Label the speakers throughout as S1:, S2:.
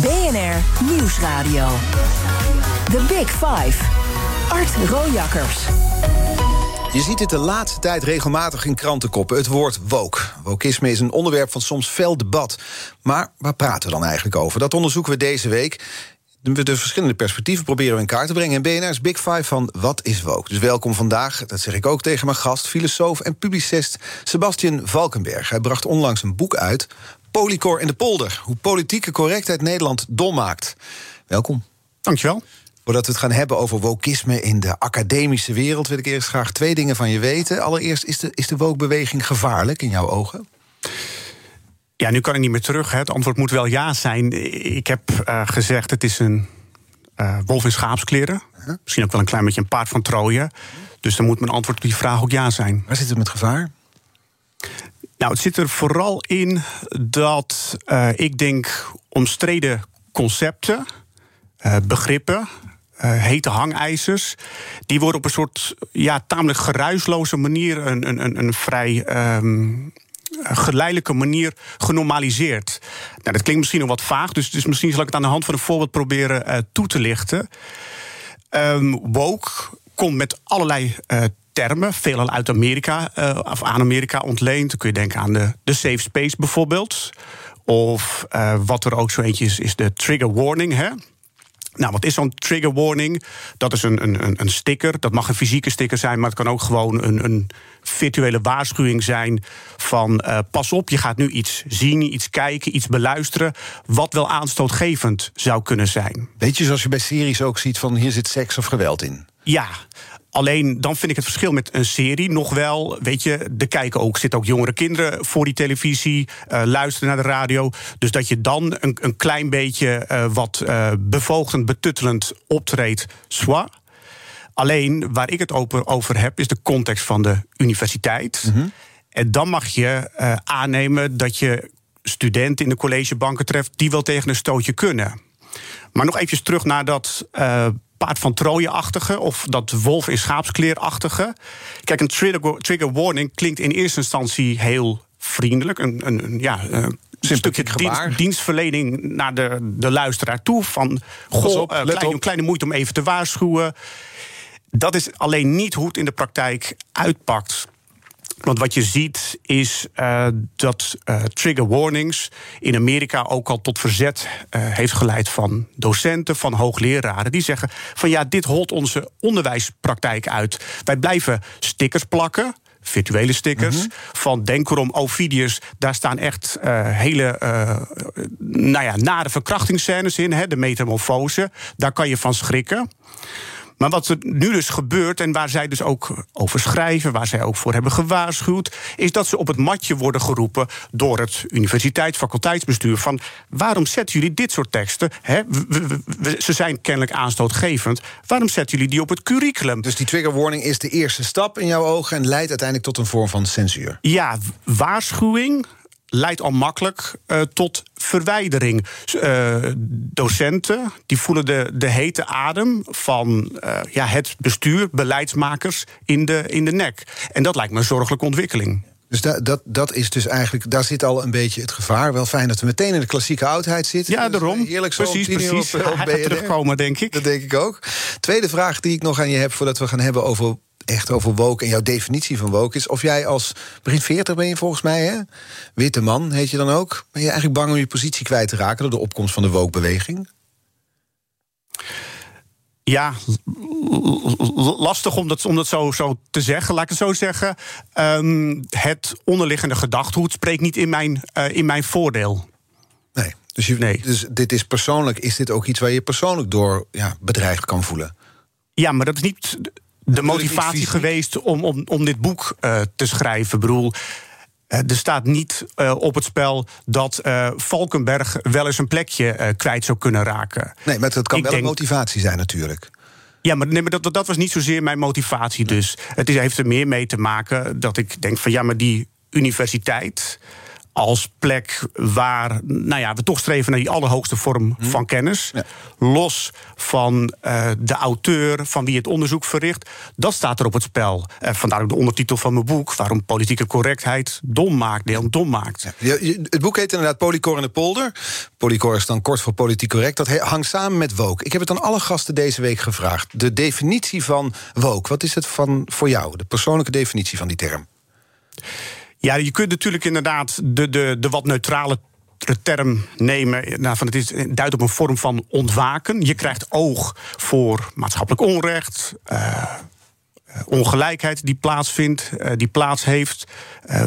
S1: BNR Nieuwsradio. The Big Five. Art Rojakkers.
S2: Je ziet dit de laatste tijd regelmatig in krantenkoppen. Het woord woke. Wokisme is een onderwerp van soms fel debat. Maar waar praten we dan eigenlijk over? Dat onderzoeken we deze week. De, de verschillende perspectieven proberen we in kaart te brengen. In BNR's Big Five van Wat is woke? Dus welkom vandaag, dat zeg ik ook tegen mijn gast... filosoof en publicist Sebastian Valkenberg. Hij bracht onlangs een boek uit... Polycor in de polder. Hoe politieke correctheid Nederland dom maakt. Welkom.
S3: Dankjewel.
S2: Voordat we het gaan hebben over wokisme in de academische wereld... wil ik eerst graag twee dingen van je weten. Allereerst, is de, is de woke-beweging gevaarlijk in jouw ogen?
S3: Ja, nu kan ik niet meer terug. Hè. Het antwoord moet wel ja zijn. Ik heb uh, gezegd, het is een uh, wolf in schaapskleren. Huh? Misschien ook wel een klein beetje een paard van Troje. Dus dan moet mijn antwoord op die vraag ook ja zijn.
S2: Waar zit het met gevaar?
S3: Nou, het zit er vooral in dat uh, ik denk omstreden concepten, begrippen, uh, hete hangijzers. Die worden op een soort ja, tamelijk geruisloze manier, een, een, een vrij. Um, geleidelijke manier genormaliseerd. Nou, dat klinkt misschien nog wat vaag, dus, dus misschien zal ik het aan de hand van een voorbeeld proberen toe te lichten. Um, woke komt met allerlei uh, termen, veelal uit Amerika uh, of aan Amerika ontleend. Dan kun je denken aan de, de safe space bijvoorbeeld. Of wat er ook zo eentje is, is de trigger warning. Hè? Nou, wat is zo'n trigger warning? Dat is een, een, een sticker. Dat mag een fysieke sticker zijn, maar het kan ook gewoon een, een virtuele waarschuwing zijn van uh, pas op, je gaat nu iets zien, iets kijken, iets beluisteren, wat wel aanstootgevend zou kunnen zijn.
S2: Weet je, zoals je bij series ook ziet van hier zit seks of geweld in.
S3: Ja, Alleen dan vind ik het verschil met een serie nog wel. Weet je, er kijken ook, zitten ook jongere kinderen voor die televisie, uh, luisteren naar de radio. Dus dat je dan een, een klein beetje uh, wat uh, bevoogdend, betuttelend optreedt, soit. Alleen waar ik het over, over heb, is de context van de universiteit. Mm -hmm. En dan mag je aannemen dat je studenten in de collegebanken treft die wel tegen een stootje kunnen. Maar nog even terug naar dat paard van Troje-achtige of dat wolf in schaapskleer-achtige. Kijk, een trigger, trigger warning klinkt in eerste instantie heel vriendelijk. Een, een, een ja, een stukje dienst, dienstverlening naar de, de luisteraar toe. Van goh, op, uh, kleine, kleine moeite om even te waarschuwen. Dat is alleen niet hoe het in de praktijk uitpakt. Want wat je ziet is uh, dat uh, trigger warnings in Amerika ook al tot verzet uh, heeft geleid van docenten, van hoogleraren. Die zeggen van ja, dit holt onze onderwijspraktijk uit. Wij blijven stickers plakken virtuele stickers. Mm -hmm. Van denk erom, Ovidius, daar staan echt uh, hele uh, nou ja, nare verkrachtingsscènes in, hè, de metamorfose. Daar kan je van schrikken. Maar wat er nu dus gebeurt, en waar zij dus ook over schrijven, waar zij ook voor hebben gewaarschuwd, is dat ze op het matje worden geroepen door het universiteits, faculteitsbestuur. Van waarom zetten jullie dit soort teksten? Hè? We, we, ze zijn kennelijk aanstootgevend. Waarom zetten jullie die op het curriculum?
S2: Dus die trigger warning is de eerste stap in jouw ogen en leidt uiteindelijk tot een vorm van censuur?
S3: Ja, waarschuwing leidt al makkelijk uh, tot verwijdering. Uh, docenten die voelen de, de hete adem van uh, ja, het bestuur, beleidsmakers in de, in de nek. En dat lijkt me een zorgelijke ontwikkeling.
S2: Dus dat, dat, dat is dus eigenlijk, daar zit al een beetje het gevaar. Wel fijn dat we meteen in de klassieke oudheid zitten.
S3: Ja, daarom.
S2: Heerlijk zo
S3: precies, precies.
S2: Op, op
S3: terugkomen, denk ik.
S2: Dat denk ik ook. Tweede vraag die ik nog aan je heb voordat we gaan hebben over echt over woke en jouw definitie van woke is of jij als begin 40 ben je volgens mij, hè? Witte man heet je dan ook. Ben je eigenlijk bang om je positie kwijt te raken door de opkomst van de woke-beweging?
S3: Ja, lastig om dat, om dat zo, zo te zeggen. Laat ik het zo zeggen. Um, het onderliggende gedachtegoed spreekt niet in mijn, uh, in mijn voordeel.
S2: Nee. Dus, je, nee. dus dit is persoonlijk, is dit ook iets waar je persoonlijk door ja, bedreigd kan voelen?
S3: Ja, maar dat is niet de motivatie geweest om, om, om dit boek uh, te schrijven. Ik bedoel, er staat niet uh, op het spel dat uh, Valkenberg wel eens een plekje kwijt zou kunnen raken.
S2: Nee, maar dat kan Ik wel denk... een motivatie zijn natuurlijk.
S3: Ja, maar, nee, maar dat, dat was niet zozeer mijn motivatie. Dus het is, heeft er meer mee te maken dat ik denk van ja, maar die universiteit als plek waar nou ja, we toch streven naar die allerhoogste vorm hm. van kennis. Los van uh, de auteur, van wie het onderzoek verricht. Dat staat er op het spel. Uh, vandaar ook de ondertitel van mijn boek... waarom politieke correctheid dom maakt, deel dom maakt.
S2: Ja, het boek heet inderdaad Polycor in de polder. Polycor is dan kort voor politiek correct. Dat hangt samen met woke. Ik heb het aan alle gasten deze week gevraagd. De definitie van woke, wat is het van, voor jou? De persoonlijke definitie van die term?
S3: Ja, je kunt natuurlijk inderdaad de, de, de wat neutrale term nemen. Nou, van het is, duidt op een vorm van ontwaken. Je krijgt oog voor maatschappelijk onrecht. Uh, ongelijkheid die plaatsvindt, uh, die plaats heeft.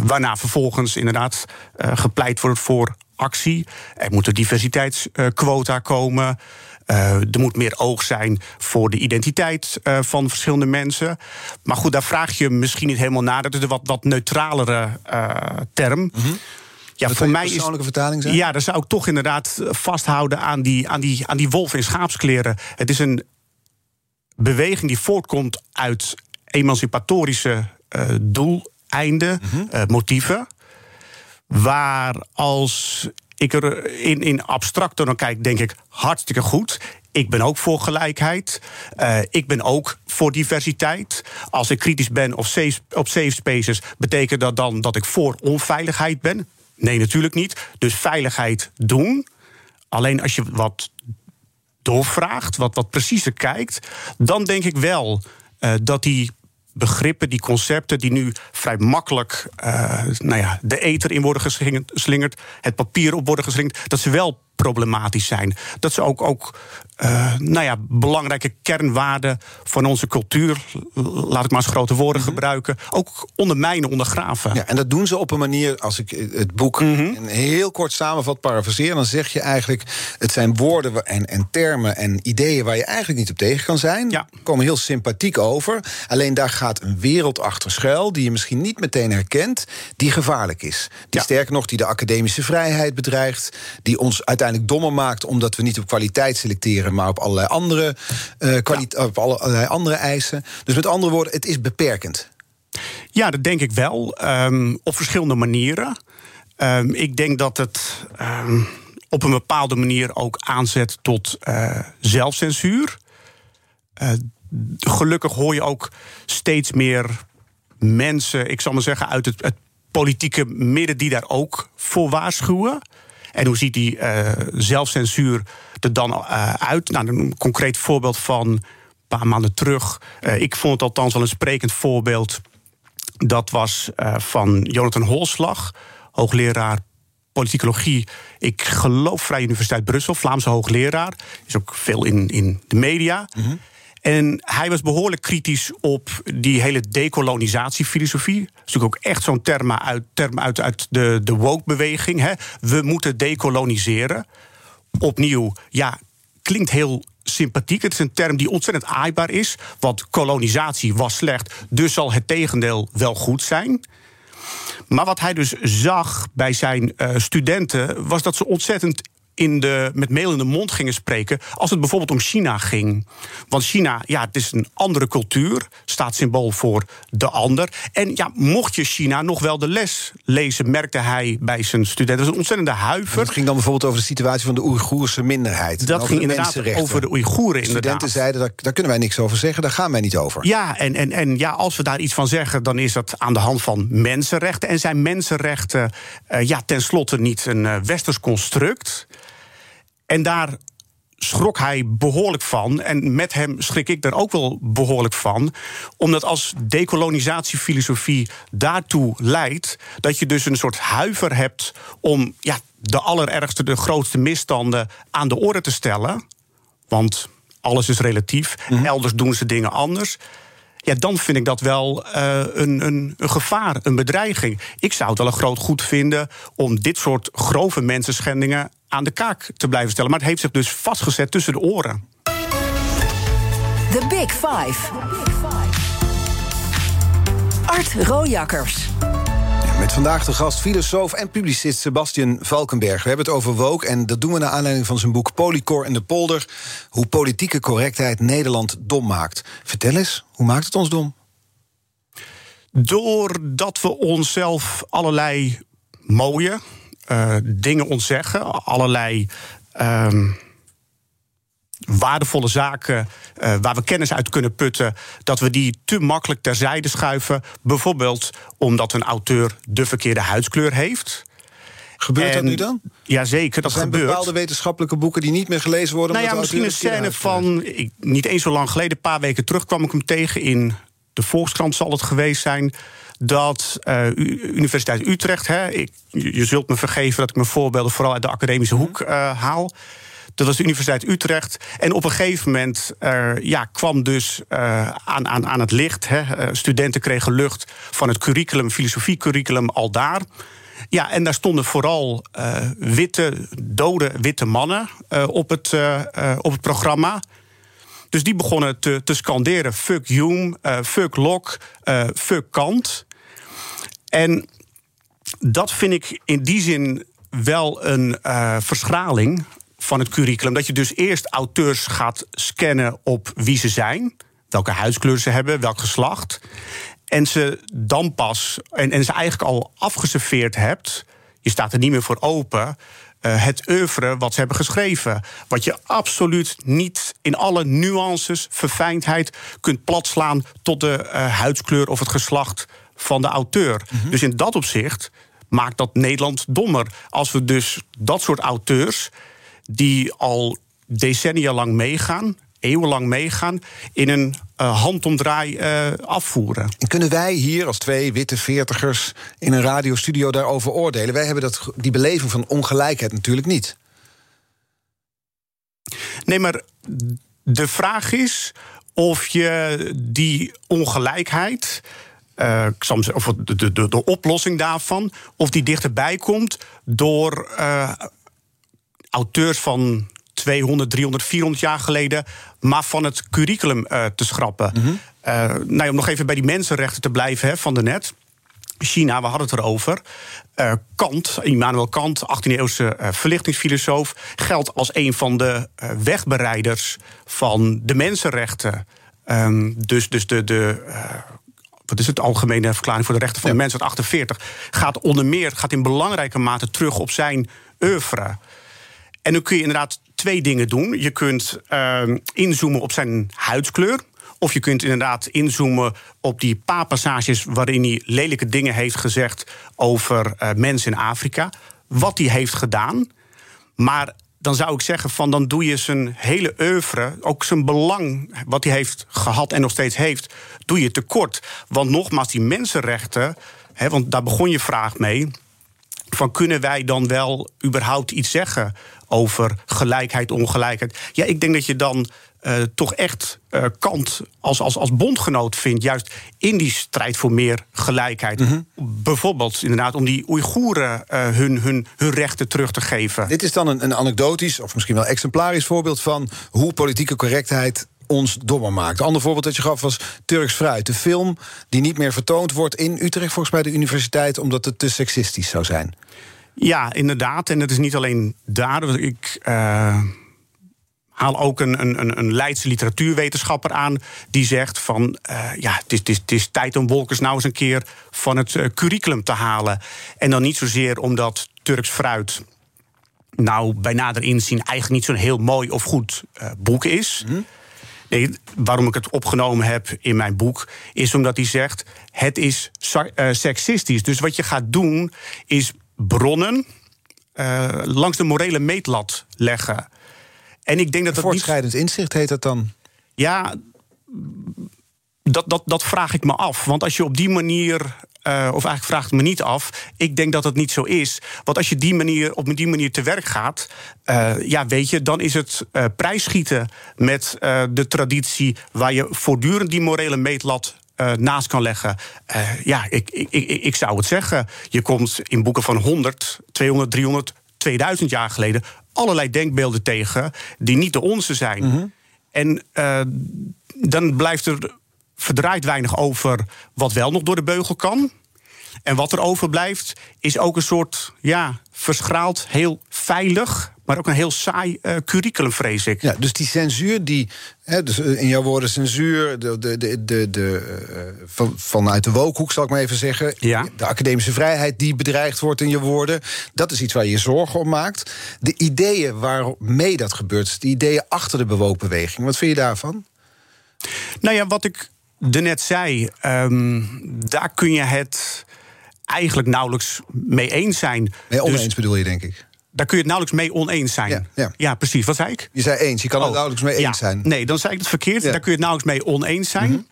S3: Waarna vervolgens inderdaad gepleit wordt voor actie. Er moet een diversiteitsquota komen. Uh, er moet meer oog zijn voor de identiteit uh, van verschillende mensen. Maar goed, daar vraag je misschien niet helemaal naar. Dat is een wat, wat neutralere uh, term. Mm -hmm.
S2: Ja, voor mij persoonlijke is, vertaling zijn?
S3: Ja, dan zou ik toch inderdaad vasthouden aan die, aan, die, aan die wolf in schaapskleren. Het is een beweging die voortkomt uit emancipatorische doeleinden, mm -hmm. motieven. Waar als ik er in, in abstracter dan kijk, denk ik hartstikke goed. Ik ben ook voor gelijkheid. Uh, ik ben ook voor diversiteit. Als ik kritisch ben op safe, op spaces, betekent dat dan dat ik voor onveiligheid ben? Nee, natuurlijk niet. Dus veiligheid doen. Alleen als je wat doorvraagt, wat, wat preciezer kijkt, dan denk ik wel uh, dat die begrippen, die concepten die nu vrij makkelijk uh, nou ja, de eter in worden geslingerd, het papier op worden geslingerd, dat ze wel problematisch zijn. Dat ze ook, ook uh, nou ja, belangrijke kernwaarden van onze cultuur, laat ik maar eens grote woorden mhm. gebruiken, ook ondermijnen, ondergraven.
S2: Ja, en dat doen ze op een manier, als ik het boek mm heel kort samenvat, parafraseer, dan zeg je eigenlijk: het zijn woorden en, en termen en ideeën waar je eigenlijk niet op tegen kan zijn. Ja. Komen heel sympathiek over. Alleen daar gaat een wereld achter schuil die je misschien niet meteen herkent, die gevaarlijk is. Die sterker nog, die de academische vrijheid bedreigt, die ons uiteindelijk dommer maakt omdat we niet op kwaliteit selecteren maar op allerlei andere, uh, op allerlei andere eisen. Dus met andere woorden, het is beperkend.
S3: Ja, dat denk ik wel. Um, op verschillende manieren. Um, ik denk dat het um, op een bepaalde manier ook aanzet tot uh, zelfcensuur. Uh, gelukkig hoor je ook steeds meer mensen, ik zal maar zeggen, uit het, het politieke midden die daar ook voor waarschuwen. En hoe ziet die uh, zelfcensuur er dan uh, uit? Nou, een concreet voorbeeld van een paar maanden terug. Uh, ik vond het althans wel een sprekend voorbeeld. Dat was van Jonathan Holslag, hoogleraar politicologie. Ik geloof Vrije Universiteit Brussel, Vlaamse hoogleraar. Is ook veel in, in de media. -hmm. En hij was behoorlijk kritisch op die hele decolonisatiefilosofie. Dat is natuurlijk ook echt zo'n term uit, term uit, uit de, de woke-beweging. We moeten decoloniseren. Opnieuw, ja, klinkt heel sympathiek. Het is een term die ontzettend aaibaar is. Want kolonisatie was slecht, dus zal het tegendeel wel goed zijn. Maar wat hij dus zag bij zijn uh, studenten was dat ze ontzettend in de, met mail in de mond gingen spreken. als het bijvoorbeeld om China ging. Want China, ja, het is een andere cultuur. staat symbool voor de ander. En ja, mocht je China nog wel de les lezen, merkte hij bij zijn studenten. Dat is een ontzettende huiver.
S2: Het ging dan bijvoorbeeld over de situatie van de Oeigoerse minderheid.
S3: Dat ging inderdaad over de Oeigoeren.
S2: Studenten zeiden, daar, daar kunnen wij niks over zeggen, daar gaan wij niet over.
S3: Ja, en, en, en ja, als we daar iets van zeggen, dan is dat aan de hand van mensenrechten. En zijn mensenrechten uh, ja, tenslotte niet een uh, westers construct. En daar schrok hij behoorlijk van. En met hem schrik ik er ook wel behoorlijk van. Omdat als decolonisatiefilosofie daartoe leidt... dat je dus een soort huiver hebt om ja, de allerergste, de grootste misstanden aan de orde te stellen. Want alles is relatief. Mhm. Elders doen ze dingen anders. Ja, dan vind ik dat wel uh, een, een, een, gevaar, een bedreiging. Ik zou het wel een groot goed vinden om dit soort grove mensenschendingen aan de kaak te blijven stellen. Maar het heeft zich dus vastgezet tussen de oren.
S1: The Big Five. Art Rojakkers.
S2: Met vandaag de gast filosoof en publicist Sebastian Valkenberg. We hebben het over woke en dat doen we naar aanleiding van zijn boek Polycor en de Polder... hoe politieke correctheid Nederland dom maakt. Vertel eens, hoe maakt het ons dom?
S3: Doordat we onszelf allerlei mooie uh, dingen ontzeggen, allerlei... Uh, waardevolle zaken uh, waar we kennis uit kunnen putten, dat we die te makkelijk terzijde schuiven. Bijvoorbeeld omdat een auteur de verkeerde huidskleur heeft.
S2: Gebeurt dat nu dan?
S3: Jazeker, dat
S2: er zijn
S3: gebeurt.
S2: bepaalde wetenschappelijke boeken die niet meer gelezen worden.
S3: Nou ja, misschien een scène van. Ik, niet eens zo lang geleden, een paar weken terug, kwam ik hem tegen in de Volkskrant, zal het geweest zijn. Dat uh, Universiteit Utrecht, hè, ik, je zult me vergeven dat ik mijn voorbeelden vooral uit de academische hoek uh, haal. Dat was de Universiteit Utrecht. En op een gegeven moment ja, kwam dus uh, aan, aan, aan het licht. Hè. studenten kregen lucht van het curriculum, filosofiecurriculum al daar. Ja, en daar stonden vooral uh, witte, dode witte mannen op, het, op het programma. Dus die begonnen te, te scanderen: fuck Hume, fuck Locke, fuck Kant. En dat vind ik in die zin wel een verschraling van het curriculum. Dat je dus eerst auteurs gaat scannen op wie ze zijn, welke huidskleur ze hebben, welk geslacht. En ze dan pas, en, en ze eigenlijk al afgeserveerd hebt, je staat er niet meer voor open. Uh, het oeuvre wat ze hebben geschreven. Wat je absoluut niet in alle nuances, verfijndheid kunt platslaan tot de uh, huidskleur of het geslacht van de auteur. Mm -hmm. Dus in dat opzicht maakt dat Nederland dommer. Als we dus dat soort auteurs die al decennia lang meegaan, eeuwenlang meegaan, in een uh, handomdraai uh, afvoeren.
S2: En kunnen wij hier als twee witte veertigers in een radiostudio daarover oordelen? Wij hebben dat, die beleving van ongelijkheid natuurlijk niet.
S3: Nee, maar de vraag is of je die ongelijkheid. Uh, of de, de, de, oplossing daarvan, of die dichterbij komt door auteurs van 200, 300, 400 jaar geleden, maar van het curriculum uh, te schrappen. Mm -hmm. uh, nou ja, om nog even bij die mensenrechten te blijven hè, van de net. China, we hadden het erover. Uh, Kant, Immanuel Kant, 18e-eeuwse verlichtingsfilosoof, geldt als een van de wegbereiders van de mensenrechten. Um, dus, dus de. de wat is het algemene verklaring voor de rechten van ja. de mens uit 48 gaat onder meer gaat in belangrijke mate terug op zijn oeuvre. En dan kun je inderdaad twee dingen doen. Je kunt uh, inzoomen op zijn huidskleur. Of je kunt inderdaad inzoomen op die paar passages waarin hij lelijke dingen heeft gezegd over uh, mensen in Afrika. Wat hij heeft gedaan. Maar dan zou ik zeggen van dan doe je zijn hele oeuvre, ook zijn belang wat hij heeft gehad en nog steeds heeft, doe je tekort. Want nogmaals, die mensenrechten, want daar begon je vraag mee van kunnen wij dan wel überhaupt iets zeggen over gelijkheid, ongelijkheid? Ja, ik denk dat je dan uh, toch echt uh, Kant als, als, als bondgenoot vindt, juist in die strijd voor meer gelijkheid. Mm -hmm. Bijvoorbeeld inderdaad om die Oeigoeren uh, hun, hun, hun rechten terug te geven.
S2: Dit is dan een, een anekdotisch, of misschien wel exemplarisch voorbeeld van hoe politieke correctheid ons dommer maakt. Een ander voorbeeld dat je gaf was Turks Fruit. De film die niet meer vertoond wordt in Utrecht, volgens mij de universiteit, omdat het te seksistisch zou zijn.
S3: Ja, inderdaad. En het is niet alleen daar. Ik. Uh haal ook een, een, een Leidse literatuurwetenschapper aan. die zegt van. Uh, ja, het is, het, is, het is tijd om Wolkers nou eens een keer van het uh, curriculum te halen. En dan niet zozeer omdat Turks fruit. nou bij nader inzien eigenlijk niet zo'n heel mooi of goed uh, boek is. Mm. Nee, waarom ik het opgenomen heb in mijn boek, is omdat hij zegt: het is uh, seksistisch. Dus wat je gaat doen, is bronnen uh, langs de morele meetlat leggen.
S2: En ik denk dat dat. Voortschrijdend niet... inzicht heet dat dan?
S3: Ja, dat, dat, dat vraag ik me af. Want als je op die manier uh, of eigenlijk vraagt het me niet af. Ik denk dat het niet zo is. Want als je die manier, op die manier te werk gaat, uh, ja, weet je, dan is het uh, prijsschieten met de traditie waar je voortdurend die morele meetlat naast kan leggen. ja, ik, ik, ik, ik zou het zeggen. Je komt in boeken van 100, 200, 300, 2000 jaar geleden allerlei denkbeelden tegen die niet de onze zijn. Mm -hmm. En dan blijft er verdraait weinig over wat wel nog door de beugel kan. En wat er overblijft, is ook een soort ja, verschraald, heel veilig, maar ook een heel saai uh, curriculum, vrees ik.
S2: Ja, dus die censuur, die, hè, dus in jouw woorden censuur, de, de, de, de, de, uh, van, vanuit de wookhoek zal ik maar even zeggen,
S3: ja.
S2: de academische vrijheid die bedreigd wordt in je woorden, dat is iets waar je je zorgen om maakt. De ideeën waarmee dat gebeurt, de ideeën achter de bewookbeweging, wat vind je daarvan?
S3: Nou ja, wat ik er net zei, um, daar kun je het eigenlijk nauwelijks mee eens zijn.
S2: Nee, oneens dus, bedoel je, denk ik.
S3: Daar kun je het nauwelijks mee oneens zijn.
S2: Ja, ja.
S3: ja precies. Wat zei ik?
S2: Je zei eens, je kan oh, het nauwelijks mee eens zijn.
S3: Nee, dan zei ik het verkeerd. Daar kun je het nauwelijks mee oneens zijn. Mm -hmm.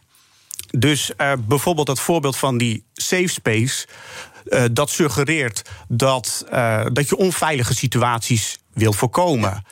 S3: Dus uh, bijvoorbeeld dat voorbeeld van die safe space. Uh, dat suggereert dat, uh, dat je onveilige situaties wil voorkomen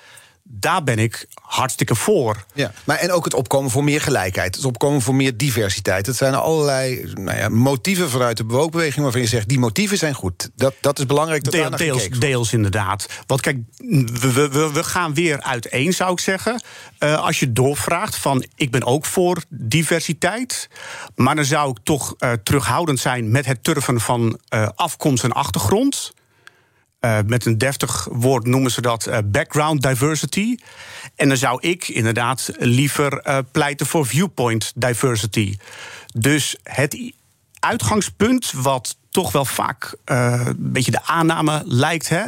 S3: daar ben ik hartstikke voor.
S2: Ja, maar en ook het opkomen voor meer gelijkheid. Het opkomen voor meer diversiteit. Het zijn allerlei nou ja, motieven vanuit de bewookbeweging... waarvan je zegt, die motieven zijn goed. Dat, dat is belangrijk dat
S3: Deel, deels, deels inderdaad. Want kijk, we, we, we gaan weer uiteen, zou ik zeggen. Uh, als je doorvraagt van, ik ben ook voor diversiteit... maar dan zou ik toch uh, terughoudend zijn... met het turven van uh, afkomst en achtergrond... Uh, met een deftig woord noemen ze dat uh, background diversity. En dan zou ik inderdaad liever uh, pleiten voor viewpoint diversity. Dus het uitgangspunt, wat toch wel vaak een beetje de aanname lijkt, hè,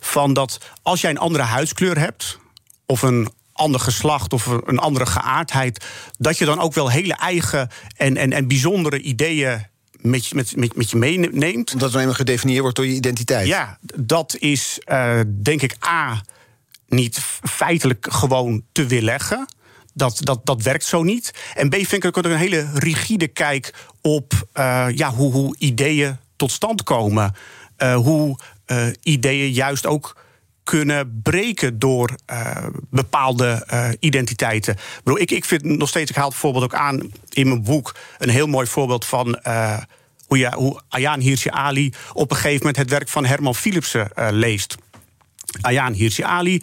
S3: van dat als jij een andere huidskleur hebt, of een ander geslacht of een andere geaardheid, dat je dan ook wel hele eigen en, en, en bijzondere ideeën met, met, met, met je meeneemt.
S2: Omdat het eenmaal gedefinieerd wordt door je identiteit.
S3: Ja, dat is uh, denk ik A. niet feitelijk gewoon te weerleggen. Dat, dat, dat werkt zo niet. En B vind ik ook een hele rigide kijk op uh, ja, hoe, hoe ideeën tot stand komen. Uh, hoe ideeën juist ook kunnen breken door uh, bepaalde uh, identiteiten. Ik, ik, ik vind nog steeds, ik haal bijvoorbeeld ook aan in mijn boek een heel mooi voorbeeld van. Uh, hoe, je, hoe Ayaan Hirsi Ali op een gegeven moment het werk van Herman Philipsen leest. Ayaan Hirsi Ali,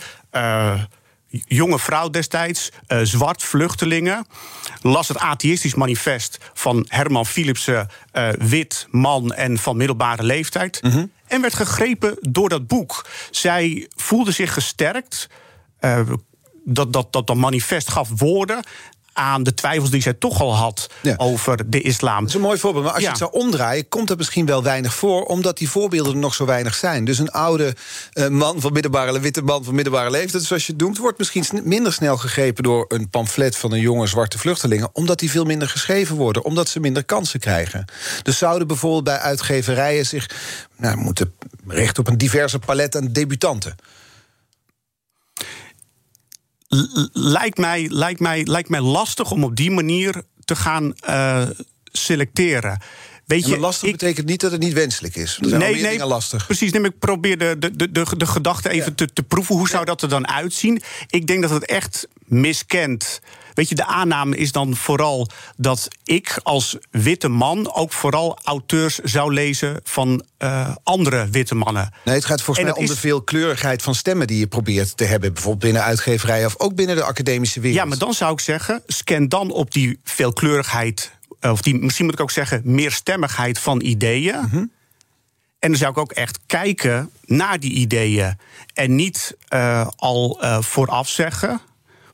S3: jonge vrouw destijds, zwart vluchtelingen. Las het atheïstisch manifest van Herman Philipsen, wit man en van middelbare leeftijd. -hmm. En werd gegrepen door dat boek. Zij voelde zich gesterkt. Uh, dat, dat, dat, dat manifest gaf woorden aan de twijfels die zij toch al had ja. over de islam.
S2: Dat is een mooi voorbeeld. Maar als ja. je het zou omdraaien, komt dat misschien wel weinig voor, omdat die voorbeelden er nog zo weinig zijn. Dus een oude uh, man van middelbare, witte man van middelbare leeftijd, zoals je het noemt, wordt misschien minder snel gegrepen door een pamflet van een jonge zwarte vluchtelingen, omdat die veel minder geschreven worden, omdat ze minder kansen krijgen. Dus zouden bijvoorbeeld bij uitgeverijen zich nou, moeten richten op een diverse palet aan debutanten
S3: lijkt mij, lijkt, mij, lijkt mij lastig om op die manier te gaan uh, selecteren.
S2: Weet je, lastig ik, betekent niet dat het niet wenselijk is. Er zijn nee, nee, lastig.
S3: Precies, neem, ik probeer de, de, de, de, gedachte even ja. te, te proeven. Hoe zou dat er dan uitzien? Ik denk dat het echt miskent. Weet je, de aanname is dan vooral dat ik als witte man ook vooral auteurs zou lezen van uh, andere witte mannen.
S2: Nee, het gaat volgens mij om is... de veelkleurigheid van stemmen die je probeert te hebben. Bijvoorbeeld binnen uitgeverijen of ook binnen de academische wereld.
S3: Ja, maar dan zou ik zeggen, scan dan op die veelkleurigheid. Of die, misschien moet ik ook zeggen, meerstemmigheid van ideeën. Mm -hmm. En dan zou ik ook echt kijken naar die ideeën. En niet uh, al uh, vooraf zeggen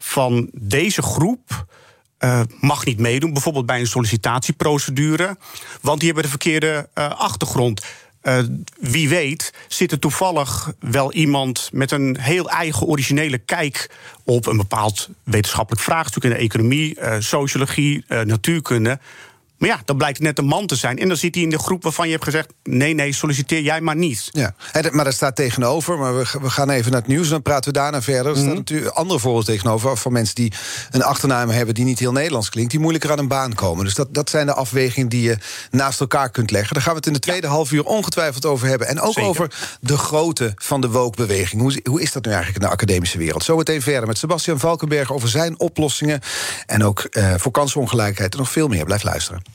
S3: van deze groep. Uh, mag niet meedoen, bijvoorbeeld bij een sollicitatieprocedure. Want die hebben de verkeerde uh, achtergrond. Uh, wie weet zit er toevallig wel iemand met een heel eigen originele kijk op een bepaald wetenschappelijk vraagstuk in de economie, sociologie, natuurkunde. Maar ja, dan blijkt net een man te zijn. En dan zit hij in de groep waarvan je hebt gezegd: nee, nee, solliciteer jij maar niet.
S2: Ja, maar dat staat tegenover. Maar we, we gaan even naar het nieuws, dan praten we daarna verder. Er mm -hmm. staat natuurlijk andere voorbeelden tegenover van mensen die een achternaam hebben die niet heel Nederlands klinkt, die moeilijker aan een baan komen. Dus dat, dat zijn de afwegingen die je naast elkaar kunt leggen. Daar gaan we het in de tweede ja. half uur ongetwijfeld over hebben. En ook Zeker. over de grootte van de woke-beweging. Hoe, hoe is dat nu eigenlijk in de academische wereld? Zometeen verder met Sebastian Valkenberg over zijn oplossingen. En ook uh, voor kansenongelijkheid en nog veel meer. Blijf luisteren.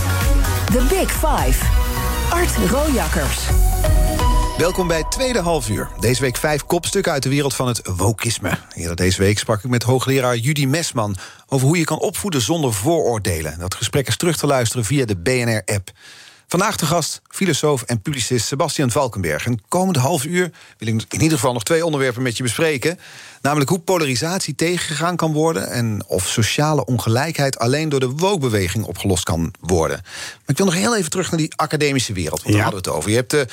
S1: The Big Five. Art Rojakkers.
S2: Welkom bij het tweede halfuur. Deze week vijf kopstukken uit de wereld van het wokisme. Eerder deze week sprak ik met hoogleraar Judy Mesman... over hoe je kan opvoeden zonder vooroordelen. Dat gesprek is terug te luisteren via de BNR-app. Vandaag de gast, filosoof en publicist Sebastian Valkenberg. En komend half uur wil ik in ieder geval nog twee onderwerpen met je bespreken. Namelijk hoe polarisatie tegengegaan kan worden... en of sociale ongelijkheid alleen door de woke-beweging opgelost kan worden. Ik wil nog heel even terug naar die academische wereld. Want daar hadden we het over. Je hebt de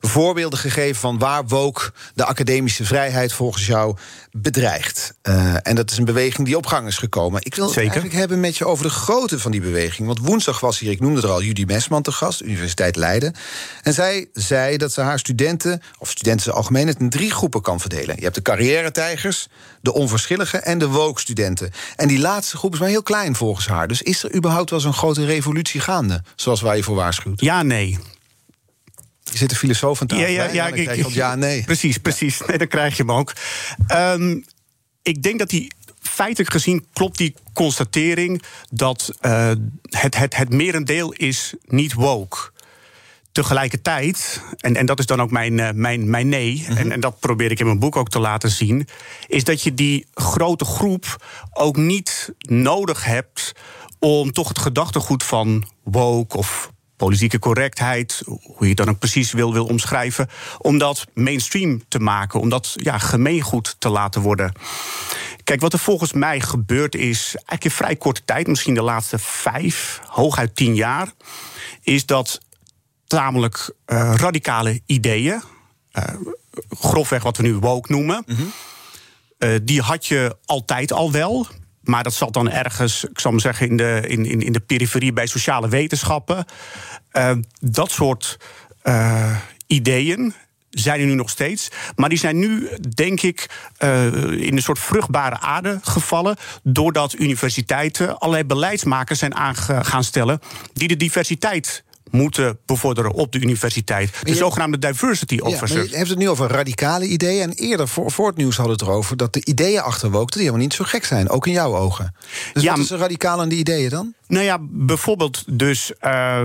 S2: voorbeelden gegeven van waar woke de academische vrijheid volgens jou bedreigt. Eh, en dat is een beweging die op gang is gekomen. Ik wil het
S3: Zeker.
S2: eigenlijk hebben met je over de grootte van die beweging. Want woensdag was hier, ik noemde er al, Judy Mesman te gast, Universiteit Leiden. En zij zei dat ze haar studenten, of studenten in algemeen, het in drie groepen kan verdelen. Je hebt de carrière-tijgers, de onverschillige en de woke-studenten. En die laatste groep is maar heel klein volgens haar. Dus is er überhaupt wel zo'n grote revolutie gaande, zoals waar je voor waarschuwt?
S3: Ja, nee.
S2: Je zit een filosoof aan tafel.
S3: Ja, ja, ja,
S2: altijd ja, nee.
S3: Precies, precies. Nee, dan krijg je hem ook. Ehm, ik denk dat die feitelijk gezien klopt die constatering dat eh, het, het, het merendeel is niet woke. Tegelijkertijd, en, en dat is dan ook mijn, eh, mijn, mijn nee, en, en dat probeer ik in mijn boek ook te laten zien, is dat je die grote groep ook niet nodig hebt om toch het gedachtegoed van woke of politieke correctheid, hoe je het dan ook precies wil, wil omschrijven, om dat mainstream te maken, om dat ja, gemeengoed te laten worden. Kijk, wat er volgens mij gebeurd is, eigenlijk in vrij korte tijd, misschien de laatste vijf, hooguit tien jaar, is dat tamelijk eh, radicale ideeën, eh, grofweg wat we nu woke noemen, eh, die had je altijd al wel. Maar dat zat dan ergens, ik zal maar zeggen, in de, in, in, in de periferie bij sociale wetenschappen. Eh, dat soort eh, ideeën zijn er nu nog steeds. Maar die zijn nu, denk ik, eh, in een soort vruchtbare aarde gevallen. doordat universiteiten allerlei beleidsmakers zijn aange- gaan stellen. die de diversiteit moeten bevorderen op de universiteit. De
S2: je-
S3: zogenaamde diversity
S2: Ja, maar
S3: officers.
S2: je hebt het nu over radicale ideeën. En eerder, voor, voor het nieuws hadden we het erover... dat de ideeën achter woke die helemaal niet zo gek zijn. Ook in jouw ogen. Dus
S3: Ja,
S2: wat is er radicaal aan die ideeën dan?
S3: Nou ja, bijvoorbeeld dus eh,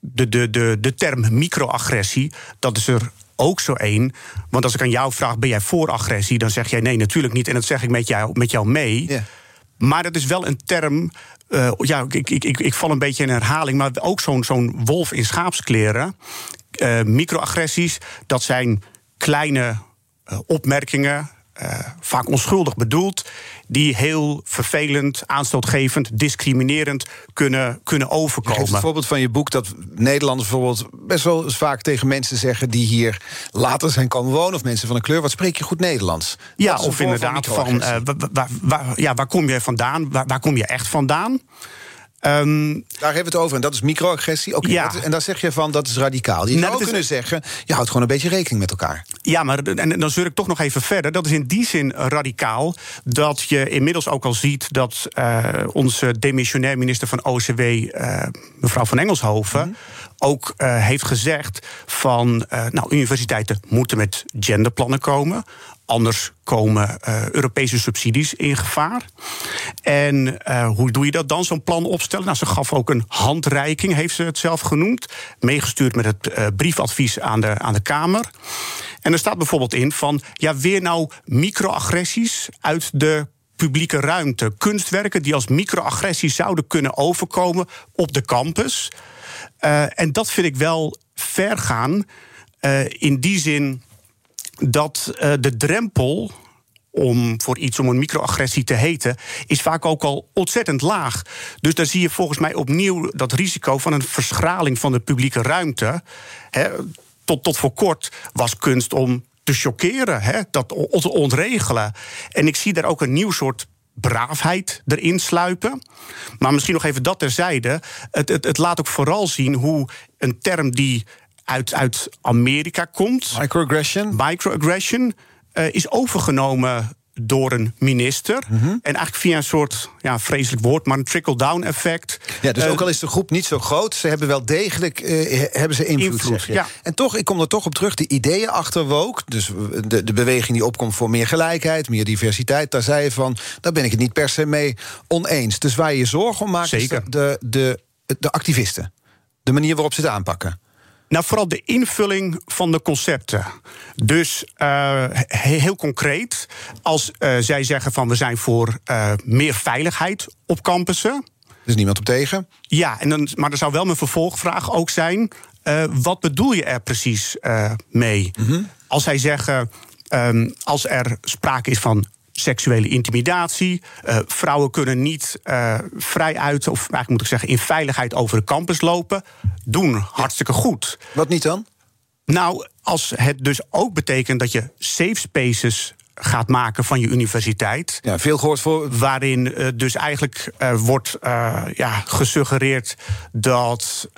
S3: de, de, de, de term microagressie, dat is er ook zo één. Want als ik aan jou vraag, ben jij voor agressie? Dan zeg jij nee, natuurlijk niet. En dat zeg ik met jou, met jou mee.
S2: Ja.
S3: Maar dat is wel een term. Eh, ja, ik, ik, ik, ik val een beetje in herhaling, maar ook zo'n zo'n wolf in schaapskleren. Eh, microagressies, dat zijn kleine eh, opmerkingen, eh, vaak onschuldig bedoeld, die heel vervelend, aanstootgevend, discriminerend kunnen, kunnen overkomen.
S2: het voorbeeld van je boek dat Nederlanders bijvoorbeeld best wel vaak tegen mensen zeggen die hier later zijn komen wonen of mensen van een kleur. Wat spreek je goed Nederlands?
S3: Ja, of inderdaad van,
S2: microagressie.
S3: eh, wa- wa- wa- waar, ja, waar kom je vandaan? Waar, waar kom je echt vandaan? Ehm,
S2: Daar hebben we het over en dat is microagressie. Oké,
S3: Ja.
S2: en daar zeg je van dat is radicaal. Je
S3: Nou,
S2: zou
S3: is-
S2: kunnen zeggen, je houdt gewoon een beetje rekening met elkaar.
S3: Ja, maar en dan zul ik toch nog even verder. Dat is in die zin radicaal dat je inmiddels ook al ziet dat eh, onze demissionair minister van OCW, eh, mevrouw van Engelshoven, ook eh, heeft gezegd van, nou, universiteiten moeten met genderplannen komen. Anders komen eh, Europese subsidies in gevaar. En eh, hoe doe je dat dan, zo'n plan opstellen? Nou, ze gaf ook een handreiking, heeft ze het zelf genoemd. Meegestuurd met het eh, briefadvies aan de, aan de Kamer. En er staat bijvoorbeeld in van, ja, weer nou microagressies uit de publieke ruimte. Kunstwerken die als microagressies zouden kunnen overkomen op de campus. En dat vind ik wel ver gaan. in die zin dat eh, de drempel om voor iets om een microagressie te heten, is vaak ook al ontzettend laag. Dus daar zie je volgens mij opnieuw dat risico van een verschraling van de publieke ruimte. Tot, tot voor kort was kunst om te chockeren, dat te ontregelen. En ik zie daar ook een nieuw soort braafheid erin sluipen. Maar misschien nog even dat terzijde. Het, het, het laat ook vooral zien hoe een term die uit, uit Amerika komt
S2: Microaggression?
S3: microaggression eh, is overgenomen door een minister. En eigenlijk via een soort, ja, vreselijk woord, maar een trickle-down effect.
S2: Ja, dus
S3: Eh,
S2: ook al is de groep niet zo groot, ze hebben wel degelijk eh, hebben ze invloed.
S3: Ja.
S2: En toch, ik kom er toch op terug, de ideeën achter woke, dus de, de beweging die opkomt voor meer gelijkheid, meer diversiteit, daar zei je van, daar ben ik het niet per se mee oneens. Dus waar je je zorgen om maakt,
S3: Zeker.
S2: is de, de, de activisten. De manier waarop ze het aanpakken.
S3: Nou, vooral de invulling van de concepten. Dus eh, he- heel concreet, als eh, zij zeggen van we zijn voor eh, meer veiligheid op campussen.
S2: Er is niemand op tegen.
S3: Ja, en dan, maar er zou wel mijn vervolgvraag ook zijn: wat bedoel je er precies mee? Als zij zeggen, ehm, als er sprake is van seksuele intimidatie, eh, vrouwen kunnen niet eh, vrij uit, of eigenlijk moet ik zeggen, in veiligheid over de campus lopen, doen hartstikke goed.
S2: Wat niet dan?
S3: Nou, als het dus ook betekent dat je safe spaces gaat maken van je universiteit.
S2: Ja, veel gehoord voor.
S3: Waarin eh, dus eigenlijk wordt ja, gesuggereerd dat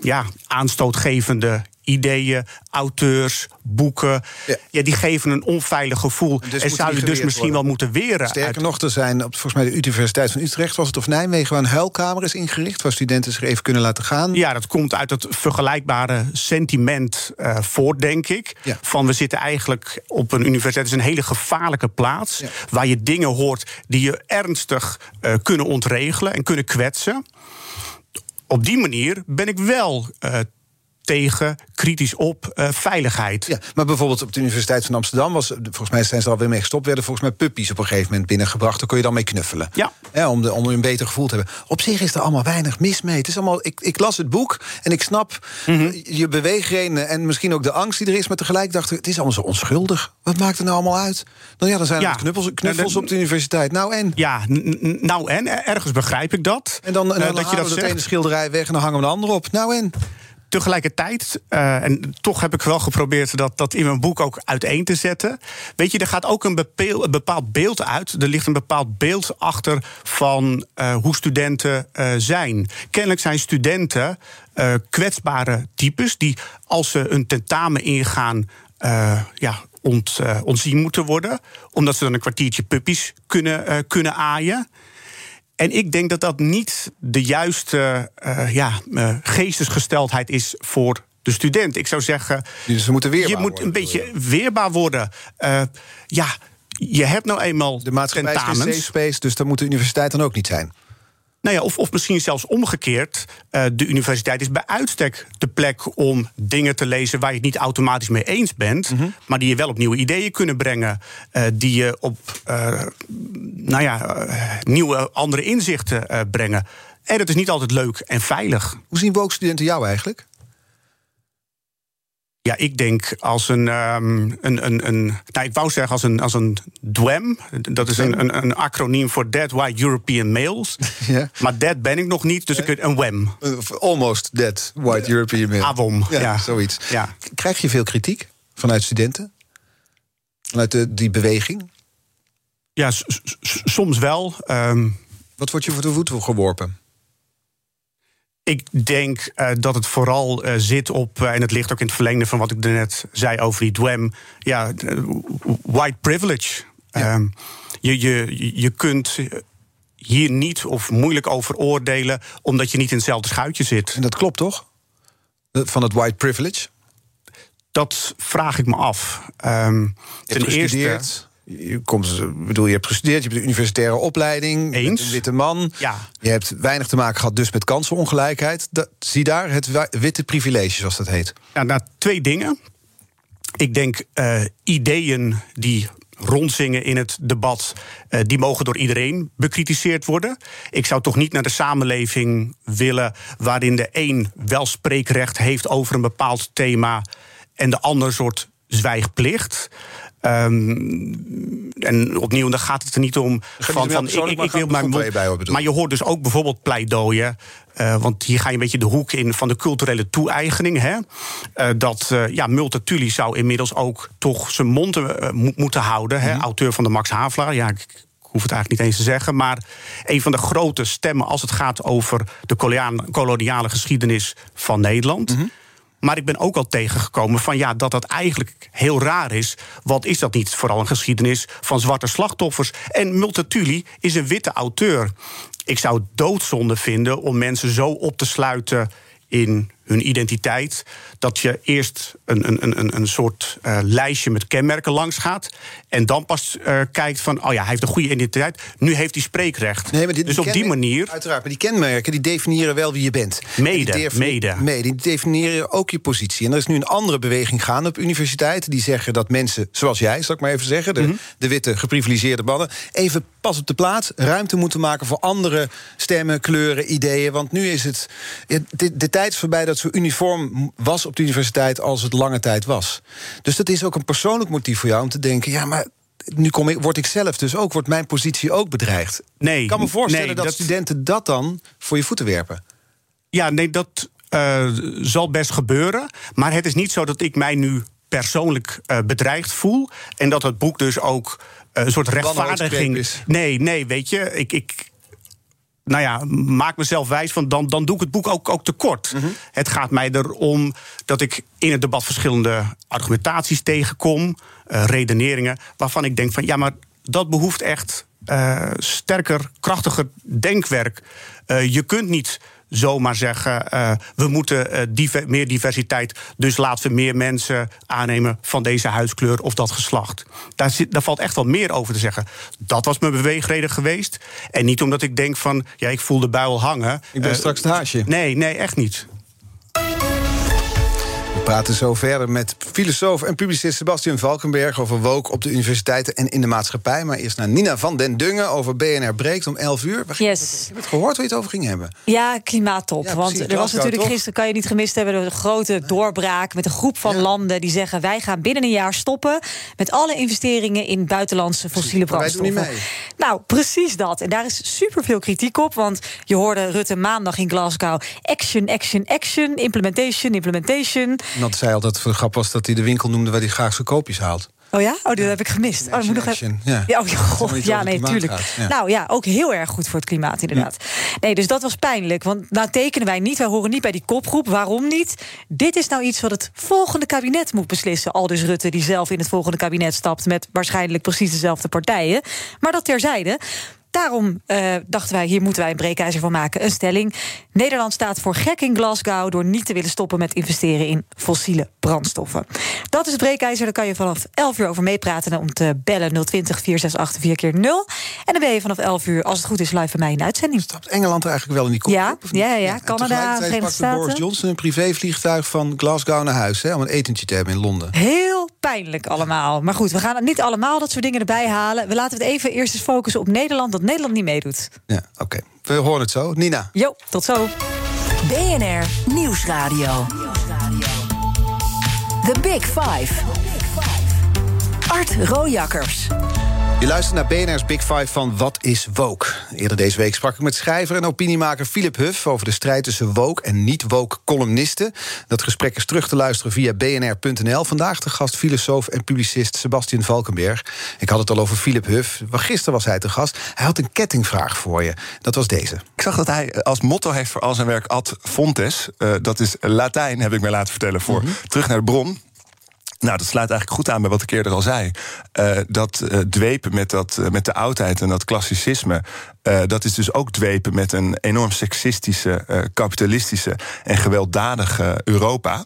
S3: ja, aanstootgevende ideeën, auteurs, boeken.
S2: Ja.
S3: Ja. die geven een onveilig gevoel.
S2: Dus
S3: en zou je dus misschien
S2: worden.
S3: wel moeten weren.
S2: Sterker
S3: uit-
S2: nog, er zijn op volgens mij de Universiteit van Utrecht, was het of Nijmegen, waar een huilkamer is ingericht, waar studenten zich even kunnen laten gaan.
S3: Ja, dat komt uit het vergelijkbare sentiment eh, voort, denk ik.
S2: Ja.
S3: Van we zitten eigenlijk op een universiteit, het is een hele gevaarlijke plaats.
S2: Ja.
S3: Waar je dingen hoort die je ernstig eh, kunnen ontregelen en kunnen kwetsen. Op die manier ben ik wel eh, tegen, kritisch op eh, veiligheid.
S2: Ja, maar bijvoorbeeld op de Universiteit van Amsterdam was, volgens mij zijn ze er alweer mee gestopt, werden volgens mij puppies op een gegeven moment binnengebracht. Daar kon je dan mee knuffelen.
S3: Ja.
S2: om, de, om een beter gevoel te hebben. Op zich is er allemaal weinig mis mee. Het is allemaal, ik, ik las het boek en ik snap
S3: Mhm.
S2: je beweegredenen en misschien ook de angst die er is, maar tegelijk dacht ik, het is allemaal zo onschuldig. Wat maakt het nou allemaal uit? Nou ja, dan zijn er
S3: Ja.
S2: knuffels, knuffels op de universiteit. Nou en?
S3: Ja, nou en, ergens begrijp ik dat.
S2: En dan, en
S3: eh,
S2: dan
S3: dat je dat zegt.
S2: ene schilderij weg en dan hangen we de andere op. Nou en?
S3: Tegelijkertijd, eh, en toch heb ik wel geprobeerd dat, dat in mijn boek ook uiteen te zetten. Weet je, er gaat ook een, bepaald beeld uit. Er ligt een bepaald beeld achter van eh, hoe studenten eh, zijn. Kennelijk zijn studenten kwetsbare types die als ze een tentamen ingaan. ja, ont, ontzien moeten worden. Omdat ze dan een kwartiertje puppies kunnen, kunnen aaien. En ik denk dat dat niet de juiste eh, ja, eh, geestesgesteldheid is voor de student. Ik zou zeggen,
S2: Dus ze moeten weerbaar
S3: je moet
S2: worden,
S3: een beetje weerbaar worden. Eh, ja, je hebt nou eenmaal
S2: De maatschappij is space, dus daar moet de universiteit dan ook niet zijn.
S3: Nou ja, of, of misschien zelfs omgekeerd. eh, de universiteit is bij uitstek de plek om dingen te lezen waar je het niet automatisch mee eens bent.
S2: Mhm.
S3: Maar die je wel op nieuwe ideeën kunnen brengen. eh, die je op eh, nou ja, nieuwe, andere inzichten eh, brengen. En het is niet altijd leuk en veilig.
S2: Hoe zien woke-studenten jou eigenlijk?
S3: Ja, ik denk als een, ehm, een, een, een nou, ik wou zeggen als een, als een DWEM. Dat is een, een, een acroniem voor Dead White European Males.
S2: Ja.
S3: Maar dead ben ik nog niet, dus ik een WEM.
S2: Uh, Almost dead white European male.
S3: Avon,
S2: Ja,
S3: ja.
S2: zoiets.
S3: Ja.
S2: Krijg je veel kritiek vanuit studenten? Vanuit de, die beweging?
S3: Ja, soms wel. Ehm,
S2: Wat wordt je voor de voeten geworpen?
S3: Ik denk eh, dat het vooral eh, zit op, eh, en het ligt ook in het verlengde van wat ik net zei over die dwem, ja, white privilege. Ehm, je, je, je kunt hier niet of moeilijk over oordelen, omdat je niet in hetzelfde schuitje zit.
S2: En dat klopt toch? Van het white privilege?
S3: Dat vraag ik me af.
S2: Je
S3: ten eerste.
S2: Je, komt, bedoel, je hebt gestudeerd, je hebt een universitaire opleiding.
S3: Eens.
S2: een witte man.
S3: Ja.
S2: Je hebt weinig te maken gehad dus met kansenongelijkheid. Dat, zie daar het wi- witte privilege, zoals dat heet.
S3: Nou, nou, twee dingen. Ik denk eh, ideeën die rondzingen in het debat, eh, die mogen door iedereen bekritiseerd worden. Ik zou toch niet naar de samenleving willen waarin de een wel spreekrecht heeft over een bepaald thema en de ander soort zwijgplicht. Ehm, en opnieuw, dan gaat het er niet om
S2: om jou persoonlijk, maar gaat
S3: mijn mond- Maar je hoort dus ook bijvoorbeeld pleidooien. eh, want hier ga je een beetje de hoek in van de culturele toe-eigening. Hè? Eh, dat eh, ja, Multatuli zou inmiddels ook toch zijn mond mo- moeten houden. Hè? Auteur van de Max Havelaar. Ja, ik, ik hoef het eigenlijk niet eens te zeggen. Maar een van de grote stemmen als het gaat over de koloniale, koloniale geschiedenis van Nederland. Maar ik ben ook al tegengekomen van ja, dat dat eigenlijk heel raar is. Wat is dat niet? Vooral een geschiedenis van zwarte slachtoffers. En Multatuli is een witte auteur. ik zou het doodzonde vinden om mensen zo op te sluiten in hun identiteit. Dat je eerst een, een, een, een soort uh, lijstje met kenmerken langs gaat. En dan pas uh, kijkt van, oh ja, hij heeft een goede identiteit. Nu heeft hij spreekrecht.
S2: Nee, maar die,
S3: dus op die manier.
S2: Uiteraard, maar die kenmerken die definiëren wel wie je bent.
S3: Mede,
S2: die
S3: mede.
S2: Mede, die definiëren ook je positie. En er is nu een andere beweging gaande op universiteiten. Die zeggen dat mensen, zoals jij, zal ik maar even zeggen... de, mm -hmm. de witte, geprivilegeerde mannen... even pas op de plaats ruimte moeten maken voor andere stemmen, kleuren, ideeën. Want nu is het. De, de tijd is voorbij dat zo uniform was op de universiteit als het lange tijd was. Dus dat is ook een persoonlijk motief voor jou om te denken: ja, maar nu kom ik, word ik zelf dus ook, wordt mijn positie ook bedreigd.
S3: Nee,
S2: ik kan me voorstellen
S3: nee,
S2: dat,
S3: dat,
S2: studenten dat dan voor je voeten werpen.
S3: Ja, nee, dat uh, zal best gebeuren. Maar het is niet zo dat ik mij nu persoonlijk uh, bedreigd voel. En dat het boek dus ook een soort rechtvaardiging. Nee, nee, weet je, ik. ik nou ja, maak mezelf wijs van, dan, dan doe ik het boek ook, ook tekort. Mm -hmm. Het gaat mij erom dat ik in het debat verschillende argumentaties tegenkom, uh, redeneringen, waarvan ik denk van ja, maar dat behoeft echt uh, sterker, krachtiger denkwerk. Uh, je kunt niet zomaar zeggen: uh, we moeten diver meer diversiteit, dus laten we meer mensen aannemen van deze huidskleur of dat geslacht. Daar, zit, daar valt echt wel meer over te zeggen. Dat was mijn beweegreden geweest. En niet omdat ik denk van: ja, ik voel de buil hangen.
S2: Ik ben uh, straks het haasje.
S3: Nee, nee, echt niet.
S2: We praten zo verder met filosoof en publicist Sebastian Valkenberg over woke op de universiteiten en in de maatschappij. Maar eerst naar Nina van den Dungen over BNR Breekt om 11 uur.
S4: Yes.
S2: Heb je het gehoord waar je het over ging hebben?
S4: Ja, klimaattop.
S2: Ja,
S4: Want er was natuurlijk
S2: toch?
S4: gisteren, kan je niet gemist hebben, een grote doorbraak met een groep van
S2: Ja.
S4: landen die zeggen: wij gaan binnen een jaar stoppen met alle investeringen in buitenlandse fossiele
S2: Maar wij doen niet
S4: brandstoffen.
S2: mee.
S4: Nou, precies dat. En daar is superveel kritiek op. Want je hoorde Rutte maandag in Glasgow: action, action, action, implementation, implementation.
S2: Want zei al dat het voor de grap was dat hij de winkel noemde waar hij graag zijn koopjes haalt.
S4: Oh ja? Oh, dat heb ik gemist. Oh, moet nog even-
S2: ja.
S4: Ja, oh,
S2: Dat
S4: god, ja nee, tuurlijk.
S2: ja.
S4: Nou ja, ook heel erg goed voor het klimaat, inderdaad. Nee, dus dat was pijnlijk. Want nou tekenen wij niet, wij horen niet bij die kopgroep. Waarom niet? Dit is nou iets wat het volgende kabinet moet beslissen. Aldus Rutte, die zelf in het volgende kabinet stapt... met waarschijnlijk precies dezelfde partijen. Maar dat terzijde. Daarom eh, dachten wij, hier moeten wij een breekijzer van maken. Een stelling. Nederland staat voor gek in Glasgow... door niet te willen stoppen met investeren in fossiele brandstoffen. Dat is het breekijzer, daar kan je vanaf 11 uur over meepraten... om te bellen 020 468 4 0 En dan ben je vanaf 11 uur, als het goed is, live bij mij in de uitzending.
S2: Stapt Engeland er eigenlijk wel in die kopgroep?
S4: Ja, ja, ja, Canada, Verenigde Staten.
S2: Boris Johnson een privévliegtuig van Glasgow naar huis... Hè, om een etentje te hebben in Londen.
S4: Heel pijnlijk allemaal. Maar goed, we gaan niet allemaal dat soort dingen erbij halen. We laten het even eerst eens focussen op Nederland... Nederland niet meedoet.
S2: Ja, oké. We horen het zo. Nina.
S4: Jo, tot zo.
S1: BNR Nieuwsradio. The Big Five. Art Rojakkers.
S2: Je luistert naar BNR's Big Five van Wat is Woke? Eerder deze week sprak ik met schrijver en opiniemaker Philip Huff... over de strijd tussen woke en niet-woke columnisten. Dat gesprek is terug te luisteren via bnr.nl. Vandaag de gast filosoof en publicist Sebastian Valkenberg. Ik had het al over Philip Huff. Maar Gisteren was hij te gast. Hij had een kettingvraag voor je. Dat was deze.
S5: Ik zag dat hij als motto heeft voor al zijn werk ad fontes. Eh, dat is Latijn, heb ik mij laten vertellen, voor terug naar de bron. Nou, dat sluit eigenlijk goed aan bij wat ik eerder al zei. Eh, dat eh, dwepen met, dat, eh, met de oudheid en dat klassicisme... dat is dus ook dwepen met een enorm seksistische, kapitalistische... en gewelddadige Europa.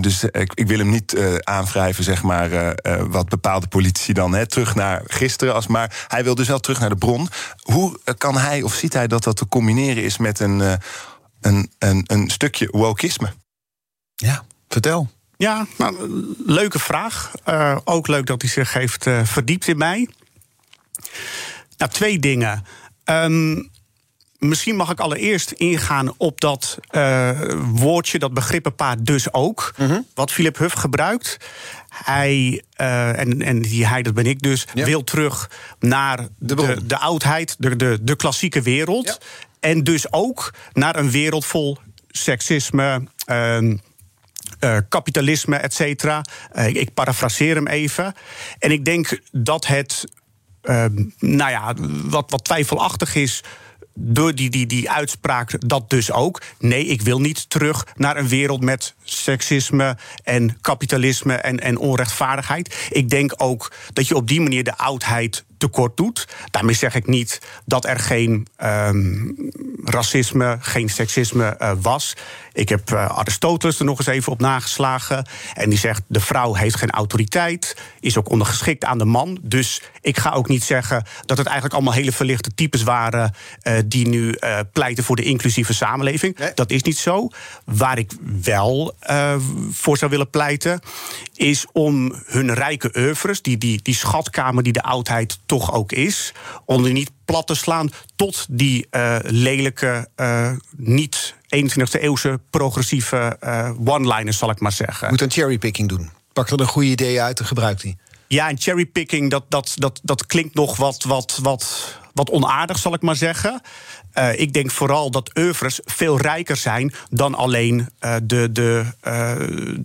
S5: Dus ik, wil hem niet aanwrijven, zeg maar... wat bepaalde politici dan, hè, terug naar gisteren. Als, maar hij wil dus wel terug naar de bron. Hoe kan hij of ziet hij dat dat te combineren is met een, een, een, een stukje wokisme?
S2: Ja, vertel.
S3: Ja, nou, leuke vraag. Eh, ook leuk dat hij zich heeft eh, verdiept in mij. Nou, twee dingen. Ehm, misschien mag ik allereerst ingaan op dat eh, woordje, dat begrippenpaar dus ook. Wat Philip Huff gebruikt. Hij, en, en die hij, dat ben ik dus,
S2: Ja.
S3: wil terug naar
S2: De
S3: de, de, oudheid, de, de, de klassieke wereld.
S2: Ja.
S3: En dus ook naar een wereld vol seksisme. eh, kapitalisme, et cetera. Eh, ik parafraseer hem even. En ik denk dat het, ehm, nou ja, wat, wat twijfelachtig is. Door die, die, die uitspraak, dat dus ook. Nee, ik wil niet terug naar een wereld met seksisme en kapitalisme en, en onrechtvaardigheid. Ik denk ook dat je op die manier de oudheid tekort doet. Daarmee zeg ik niet dat er geen ehm, racisme, geen seksisme uh, was. Ik heb uh, Aristoteles er nog eens even op nageslagen. En die zegt: de vrouw heeft geen autoriteit, is ook ondergeschikt aan de man. Dus ik ga ook niet zeggen dat het eigenlijk allemaal hele verlichte types waren uh, die nu pleiten voor de inclusieve samenleving. Nee. Dat is niet zo. Waar ik wel voor zou willen pleiten, is om hun rijke oeuvres, die, die, die schatkamer die de oudheid toch ook is, om die niet plat te slaan tot die uh, lelijke, uh, niet 21e eeuwse progressieve uh, one-liners, zal ik maar zeggen.
S2: Moet een cherrypicking doen. Pak er een goede idee uit en gebruik die.
S3: Ja, en cherrypicking, dat, dat, dat, dat klinkt nog wat, wat, wat, wat onaardig, zal ik maar zeggen. Uh, ik denk vooral dat oeuvres veel rijker zijn dan alleen uh, de, de, uh,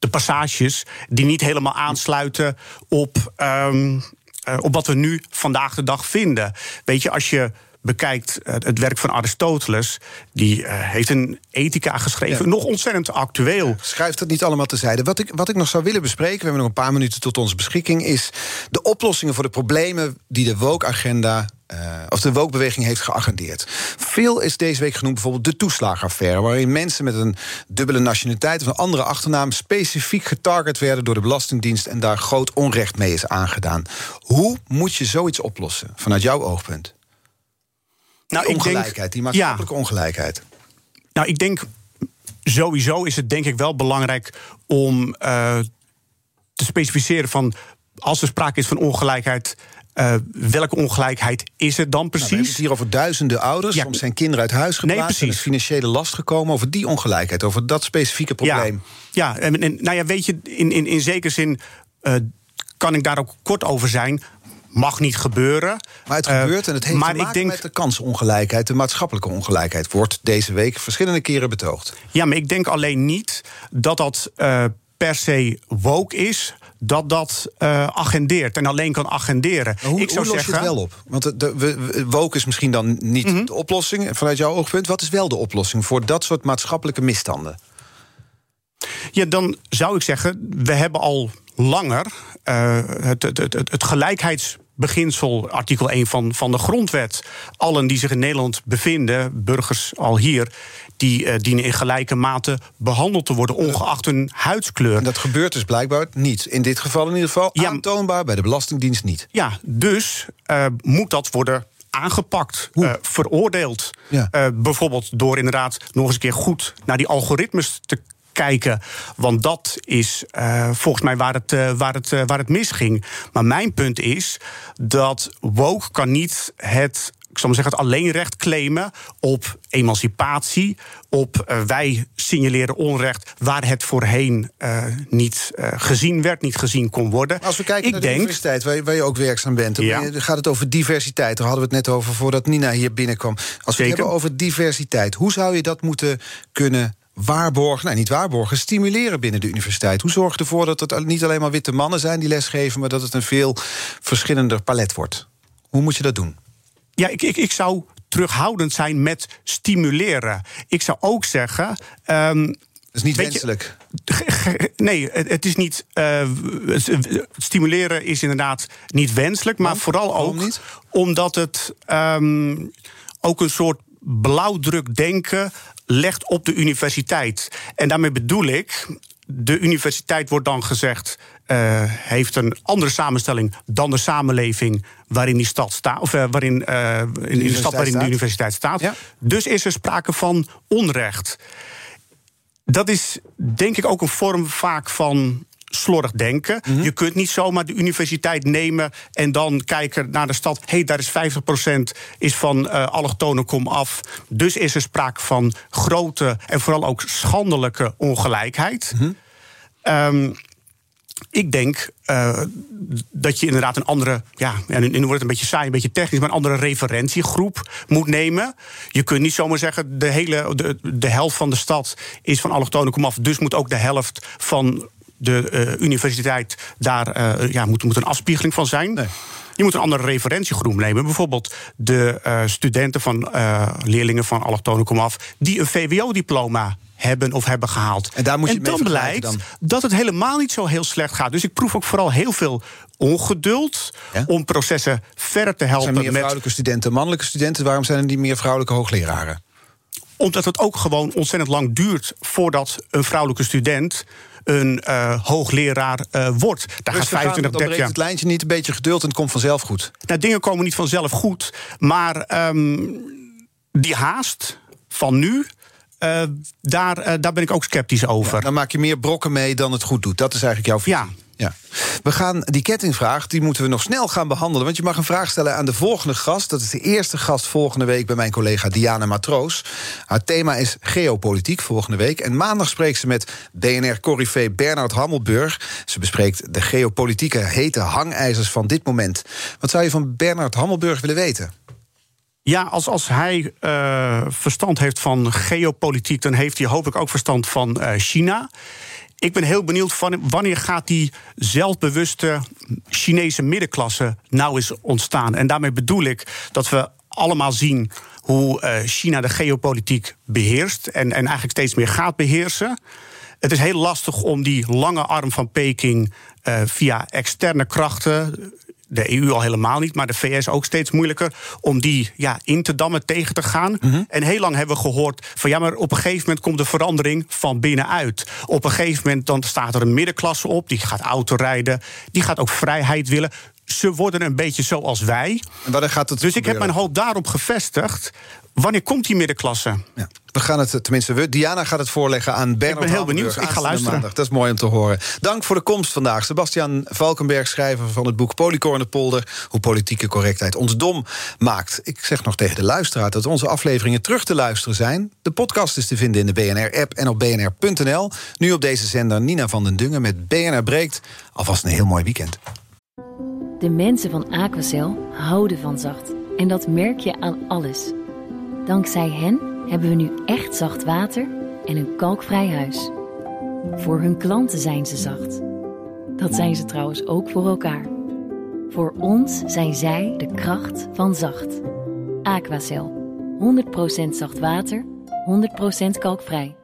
S3: de passages die niet helemaal aansluiten op. Um, uh, op wat we nu vandaag de dag vinden. Weet je, als je bekijkt uh, het werk van Aristoteles, die uh, heeft een ethica geschreven, ja. nog ontzettend actueel.
S2: Schrijft het niet allemaal tezijde. Wat ik, wat ik nog zou willen bespreken, we hebben nog een paar minuten tot onze beschikking, is de oplossingen voor de problemen die de woke-agenda uh, of de wookbeweging heeft geagendeerd. Veel is deze week genoemd bijvoorbeeld de toeslagenaffaire, waarin mensen met een dubbele nationaliteit of een andere achternaam specifiek getarget werden door de Belastingdienst en daar groot onrecht mee is aangedaan. Hoe moet je zoiets oplossen vanuit jouw oogpunt? Nou, die ongelijkheid, denk, die maatschappelijke ja. ongelijkheid.
S3: Nou, ik denk sowieso is het denk ik wel belangrijk om uh, te specificeren van als er sprake is van ongelijkheid. Uh, welke ongelijkheid is het dan precies? Nou, we
S2: hebben het hier over duizenden ouders. Ja. Soms zijn kinderen uit huis geplaatst. Nee, financiële last gekomen. Over die ongelijkheid, over dat specifieke probleem.
S3: Ja, ja en, en nou ja, weet je, in, in, in zekere zin uh, kan ik daar ook kort over zijn mag niet gebeuren.
S2: Maar het gebeurt en het heeft maar te maken denk, met de kansongelijkheid... de maatschappelijke ongelijkheid wordt deze week verschillende keren betoogd.
S3: Ja, maar ik denk alleen niet dat dat uh, per se woke is dat dat uh, agendeert en alleen kan agenderen.
S2: Maar hoe,
S3: ik
S2: zou hoe los zeggen, je het wel op? Want de, de, woke is misschien dan niet mm -hmm. de oplossing vanuit jouw oogpunt. Wat is wel de oplossing voor dat soort maatschappelijke misstanden?
S3: Ja, dan zou ik zeggen, we hebben al langer uh, het, het, het, het gelijkheidsbeginsel, artikel 1 van, van de grondwet. Allen die zich in Nederland bevinden, burgers al hier, die uh, dienen in gelijke mate behandeld te worden, ongeacht hun huidskleur.
S2: En dat gebeurt dus blijkbaar niet. In dit geval in ieder geval ja, aantoonbaar, bij de Belastingdienst niet.
S3: Ja, dus uh, moet dat worden aangepakt, uh, veroordeeld. Ja. Uh, bijvoorbeeld door inderdaad nog eens een keer goed naar die algoritmes te kijken. Want dat is uh, volgens mij waar het, uh, waar, het, uh, waar het misging. Maar mijn punt is dat woke kan niet het ik zal maar zeggen, het alleenrecht claimen op emancipatie, op uh, wij signaleren onrecht waar het voorheen uh, niet uh, gezien werd, niet gezien kon worden.
S2: Als we kijken ik naar de denk, universiteit, waar je, waar je, ook werkzaam bent, ja. dan gaat het over diversiteit. Daar hadden we het net over voordat Nina hier binnenkwam. Als we Zeker. het hebben over diversiteit, hoe zou je dat moeten kunnen waarborgen, nee, niet waarborgen, stimuleren binnen de universiteit? Hoe zorg je ervoor dat het niet alleen maar witte mannen zijn die lesgeven, maar dat het een veel verschillender palet wordt? Hoe moet je dat doen?
S3: Ja, ik, ik, ik zou terughoudend zijn met stimuleren. Ik zou ook zeggen. Um,
S2: dat is niet wenselijk.
S3: Je, nee, het is niet. Uh, stimuleren is inderdaad niet wenselijk, maar vooral ook niet? omdat het um, ook een soort blauwdruk denken legt op de universiteit. En daarmee bedoel ik, de universiteit wordt dan gezegd. Uh, heeft een andere samenstelling dan de samenleving waarin die stad staat, of uh, waarin uh, in, de stad waarin staat. de universiteit staat. Ja. Dus is er sprake van onrecht. Dat is denk ik ook een vorm vaak van slordig denken. Mm -hmm. Je kunt niet zomaar de universiteit nemen en dan kijken naar de stad. Hé, hey, daar is 50% is van uh, allochtonen kom af. Dus is er sprake van grote en vooral ook schandelijke ongelijkheid. Mm -hmm. um, ik denk uh, dat je inderdaad een andere, ja, en nu wordt het een beetje saai, een beetje technisch, maar een andere referentiegroep moet nemen. Je kunt niet zomaar zeggen, de hele, de, de helft van de stad is van allochtonen komaf, dus moet ook de helft van de uh, universiteit daar uh, ja, moet, moet een afspiegeling van zijn. Nee. Je moet een andere referentiegroep nemen. Bijvoorbeeld de uh, studenten van leerlingen van allochtonen komaf... die een VWO-diploma hebben of hebben gehaald.
S2: En daar moet je
S3: en dan blijkt
S2: dan?
S3: dat het helemaal niet zo heel slecht gaat. Dus ik proef ook vooral heel veel ongeduld
S2: Ja?
S3: om processen verder te
S2: Er
S3: helpen.
S2: zijn meer
S3: met,
S2: vrouwelijke studenten, mannelijke studenten. Waarom zijn er niet meer vrouwelijke hoogleraren?
S3: omdat het ook gewoon ontzettend lang duurt voordat een vrouwelijke student een eh, hoogleraar eh, wordt. Daar gaat
S2: Rustig aan,
S3: 25,
S2: dan
S3: 30
S2: breekt
S3: jaar.
S2: het lijntje niet een beetje geduld en het komt vanzelf goed.
S3: Nou, dingen komen niet vanzelf goed. Maar ehm, die haast van nu, eh, daar, daar ben ik ook sceptisch over.
S2: Dan maak je meer brokken mee dan het goed doet. Dat is eigenlijk jouw visie.
S3: Ja.
S2: Ja. We gaan die kettingvraag, die moeten we nog snel gaan behandelen. Want je mag een vraag stellen aan de volgende gast. Dat is de eerste gast volgende week bij mijn collega Diana Matroos. Haar thema is geopolitiek volgende week. En maandag spreekt ze met BNR-corrivé Bernard Hammelburg. Ze bespreekt de geopolitieke hete hangijzers van dit moment. Wat zou je van Bernard Hammelburg willen weten?
S3: Ja, als, als hij eh, verstand heeft van geopolitiek, dan heeft hij hoop ik ook verstand van eh, China. Ik ben heel benieuwd wanneer gaat die zelfbewuste Chinese middenklasse nou eens ontstaan. En daarmee bedoel ik dat we allemaal zien hoe eh, China de geopolitiek beheerst en, en eigenlijk steeds meer gaat beheersen. Het is heel lastig om die lange arm van Peking eh, via externe krachten. De EU al helemaal niet, maar de VS ook steeds moeilijker. om die ja, in te dammen, tegen te gaan. En heel lang hebben we gehoord van ja, maar op een gegeven moment komt de verandering van binnenuit. Op een gegeven moment dan staat er een middenklasse op, die gaat autorijden, die gaat ook vrijheid willen. Ze worden een beetje zoals wij.
S2: En gaat het
S3: Dus ik heb mijn hoop daarop gevestigd. Wanneer komt die middenklasse?
S2: Ja. We gaan het, tenminste, we, Diana gaat het voorleggen aan Bernard
S3: heel
S2: Hammelburg
S3: benieuwd. Ik ga luisteren.
S2: Maandag. Dat is mooi om te horen. Dank voor de komst vandaag. Sebastian Valkenberg, schrijver van het boek Polycorne Polder... hoe politieke correctheid ons dom maakt. Ik zeg nog tegen de luisteraar dat onze afleveringen terug te luisteren zijn. De podcast is te vinden in de BNR-app en op bnr.nl. Nu op deze zender Nina van den Dungen met BNR Breekt. Alvast een heel mooi weekend.
S6: De mensen van Aquacel houden van zacht. En dat merk je aan alles. Dankzij hen hebben we nu echt zacht water en een kalkvrij huis. Voor hun klanten zijn ze zacht. Dat zijn ze trouwens ook voor elkaar. Voor ons zijn zij de kracht van zacht. Aquacel. 100% zacht water, 100% kalkvrij.